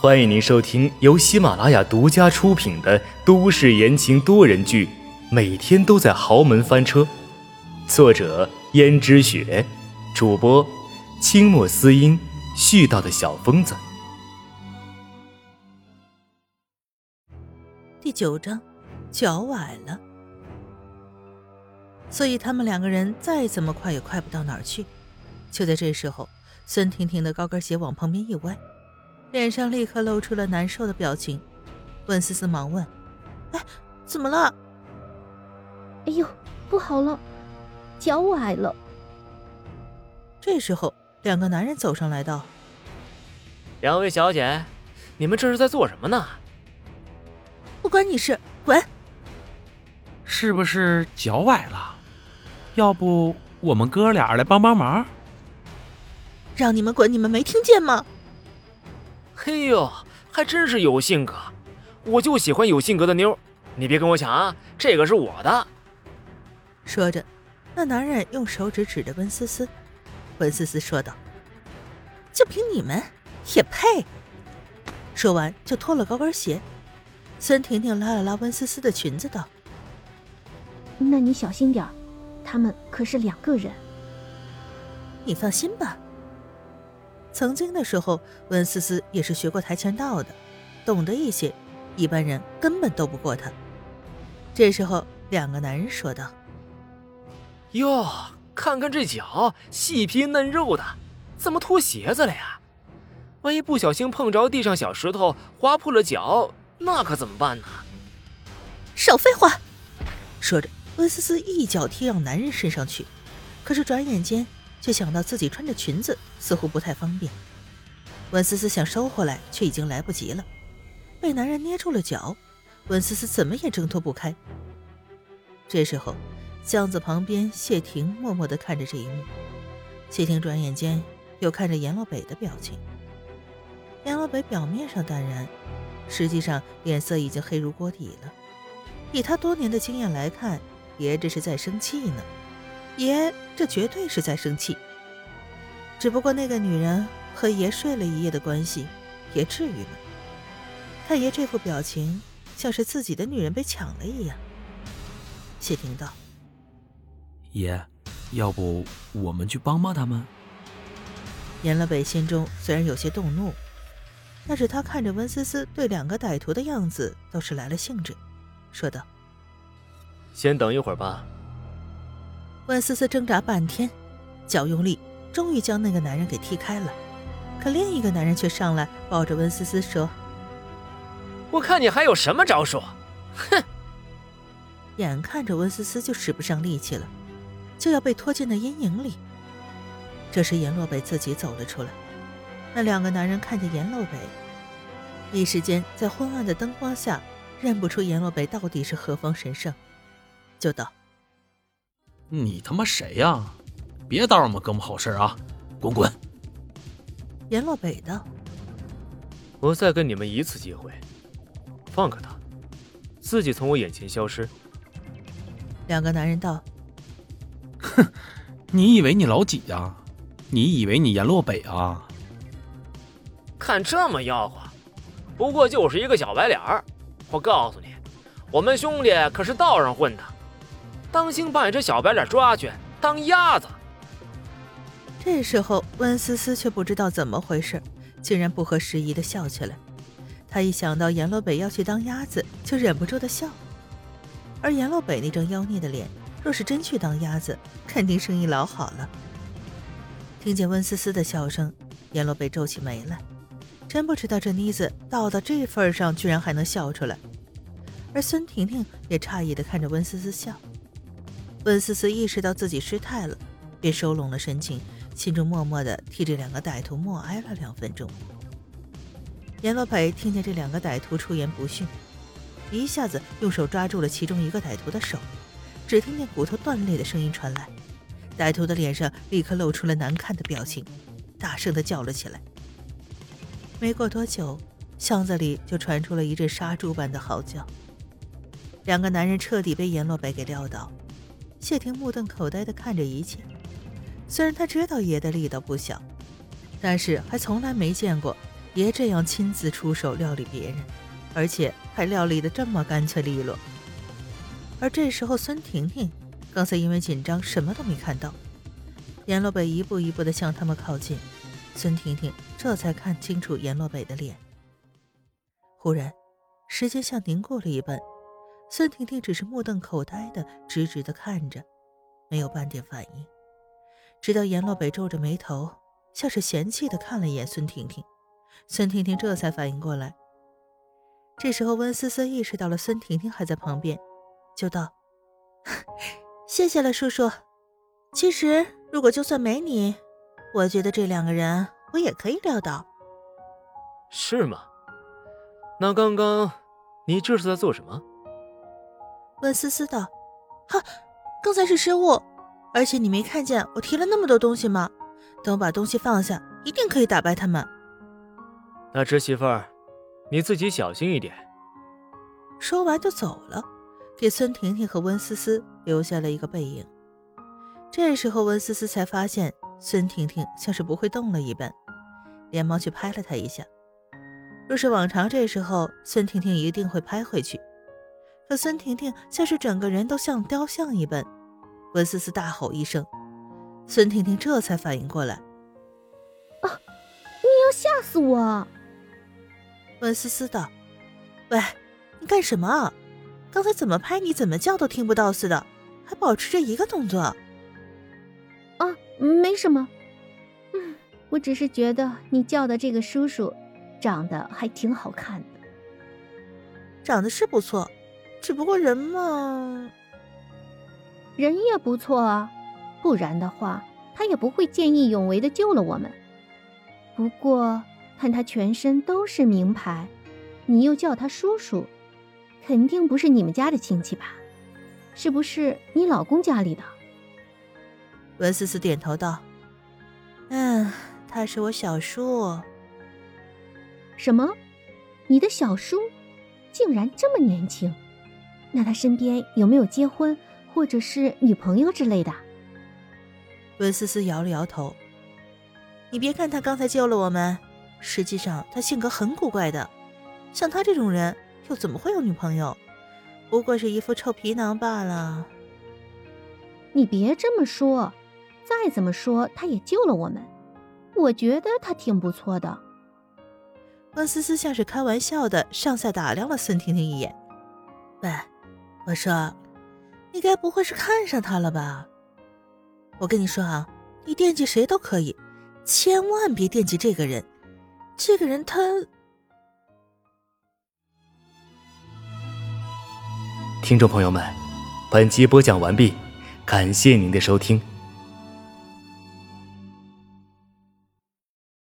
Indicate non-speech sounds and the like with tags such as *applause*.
欢迎您收听由喜马拉雅独家出品的都市言情多人剧《每天都在豪门翻车》，作者：胭脂雪，主播：清墨思音，絮叨的小疯子。第九章，脚崴了，所以他们两个人再怎么快也快不到哪儿去。就在这时候，孙婷婷的高跟鞋往旁边一歪。脸上立刻露出了难受的表情，温思思忙问：“哎，怎么了？”“哎呦，不好了，脚崴了。”这时候，两个男人走上来道：“两位小姐，你们这是在做什么呢？”“不关你事，滚！”“是不是脚崴了？要不我们哥俩来帮帮忙？”“让你们滚，你们没听见吗？”嘿呦，还真是有性格，我就喜欢有性格的妞。你别跟我抢啊，这个是我的。说着，那男人用手指指着温思思。温思思说道：“就凭你们也配？”说完就脱了高跟鞋。孙婷婷拉了拉温思思的裙子，道：“那你小心点他们可是两个人。”你放心吧。曾经的时候，温思思也是学过跆拳道的，懂得一些，一般人根本斗不过他。这时候，两个男人说道：“哟，看看这脚，细皮嫩肉的，怎么脱鞋子了呀？万一不小心碰着地上小石头，划破了脚，那可怎么办呢？”少废话！说着，温思思一脚踢到男人身上去，可是转眼间。却想到自己穿着裙子似乎不太方便，温思思想收回来，却已经来不及了，被男人捏住了脚，温思思怎么也挣脱不开。这时候，巷子旁边，谢婷默默地看着这一幕。谢婷转眼间又看着阎罗北的表情，阎罗北表面上淡然，实际上脸色已经黑如锅底了。以他多年的经验来看，爷这是在生气呢。爷，这绝对是在生气。只不过那个女人和爷睡了一夜的关系，也至于吗？太爷这副表情，像是自己的女人被抢了一样。谢霆道：“爷，要不我们去帮帮他们？”严乐北心中虽然有些动怒，但是他看着温思思对两个歹徒的样子，倒是来了兴致，说道：“先等一会儿吧。”温思思挣扎半天，脚用力，终于将那个男人给踢开了。可另一个男人却上来抱着温思思说：“我看你还有什么招数？哼！”眼看着温思思就使不上力气了，就要被拖进那阴影里。这时阎洛北自己走了出来。那两个男人看见阎洛北，一时间在昏暗的灯光下认不出阎洛北到底是何方神圣，就道。你他妈谁呀？别打扰我们哥们好事啊！滚滚！阎洛北道：“我再给你们一次机会，放开他，自己从我眼前消失。”两个男人道：“哼，你以为你老几呀？你以为你阎洛北啊？看这么吆喝，不过就是一个小白脸儿。我告诉你，我们兄弟可是道上混的。”当心把你这小白脸抓去当鸭子！这时候，温思思却不知道怎么回事，竟然不合时宜的笑起来。她一想到阎罗北要去当鸭子，就忍不住的笑。而阎罗北那张妖孽的脸，若是真去当鸭子，肯定生意老好了。听见温思思的笑声，阎罗北皱起眉来，真不知道这妮子到到这份上，居然还能笑出来。而孙婷婷也诧异的看着温思思笑。温思思意识到自己失态了，便收拢了神情，心中默默的替这两个歹徒默哀了两分钟。阎罗北听见这两个歹徒出言不逊，一下子用手抓住了其中一个歹徒的手，只听见骨头断裂的声音传来，歹徒的脸上立刻露出了难看的表情，大声的叫了起来。没过多久，巷子里就传出了一阵杀猪般的嚎叫，两个男人彻底被阎罗北给撂倒。谢霆目瞪口呆地看着一切，虽然他知道爷的力道不小，但是还从来没见过爷这样亲自出手料理别人，而且还料理的这么干脆利落。而这时候，孙婷婷刚才因为紧张什么都没看到，阎洛北一步一步的向他们靠近，孙婷婷这才看清楚阎洛北的脸。忽然，时间像凝固了一般，孙婷婷只是目瞪口呆的直直的看着，没有半点反应。直到阎洛北皱着眉头，像是嫌弃的看了一眼孙婷婷，孙婷婷这才反应过来。这时候，温思思意识到了孙婷婷还在旁边，就道：“ *laughs* 谢谢了，叔叔。其实，如果就算没你，我觉得这两个人我也可以撂倒。”是吗？那刚刚你这是在做什么？温思思道：“哈，刚才是失误。”而且你没看见我提了那么多东西吗？等我把东西放下，一定可以打败他们。那侄媳妇儿，你自己小心一点。说完就走了，给孙婷婷和温思思留下了一个背影。这时候温思思才发现孙婷婷像是不会动了一般，连忙去拍了她一下。若是往常这时候，孙婷婷一定会拍回去，可孙婷婷像是整个人都像雕像一般。温思思大吼一声，孙婷婷这才反应过来：“啊，你要吓死我！”温思思道：“喂，你干什么？刚才怎么拍你怎么叫都听不到似的，还保持着一个动作。”“啊，没什么，嗯，我只是觉得你叫的这个叔叔长得还挺好看的。”“长得是不错，只不过人嘛……”人也不错啊，不然的话，他也不会见义勇为的救了我们。不过看他全身都是名牌，你又叫他叔叔，肯定不是你们家的亲戚吧？是不是你老公家里的？文思思点头道：“嗯，他是我小叔。”什么？你的小叔竟然这么年轻？那他身边有没有结婚？或者是女朋友之类的，温思思摇了摇头。你别看他刚才救了我们，实际上他性格很古怪的。像他这种人，又怎么会有女朋友？不过是一副臭皮囊罢了。你别这么说，再怎么说他也救了我们，我觉得他挺不错的。温思思像是开玩笑的，上下打量了孙婷婷一眼。喂，我说。你该不会是看上他了吧？我跟你说啊，你惦记谁都可以，千万别惦记这个人。这个人他……听众朋友们，本集播讲完毕，感谢您的收听。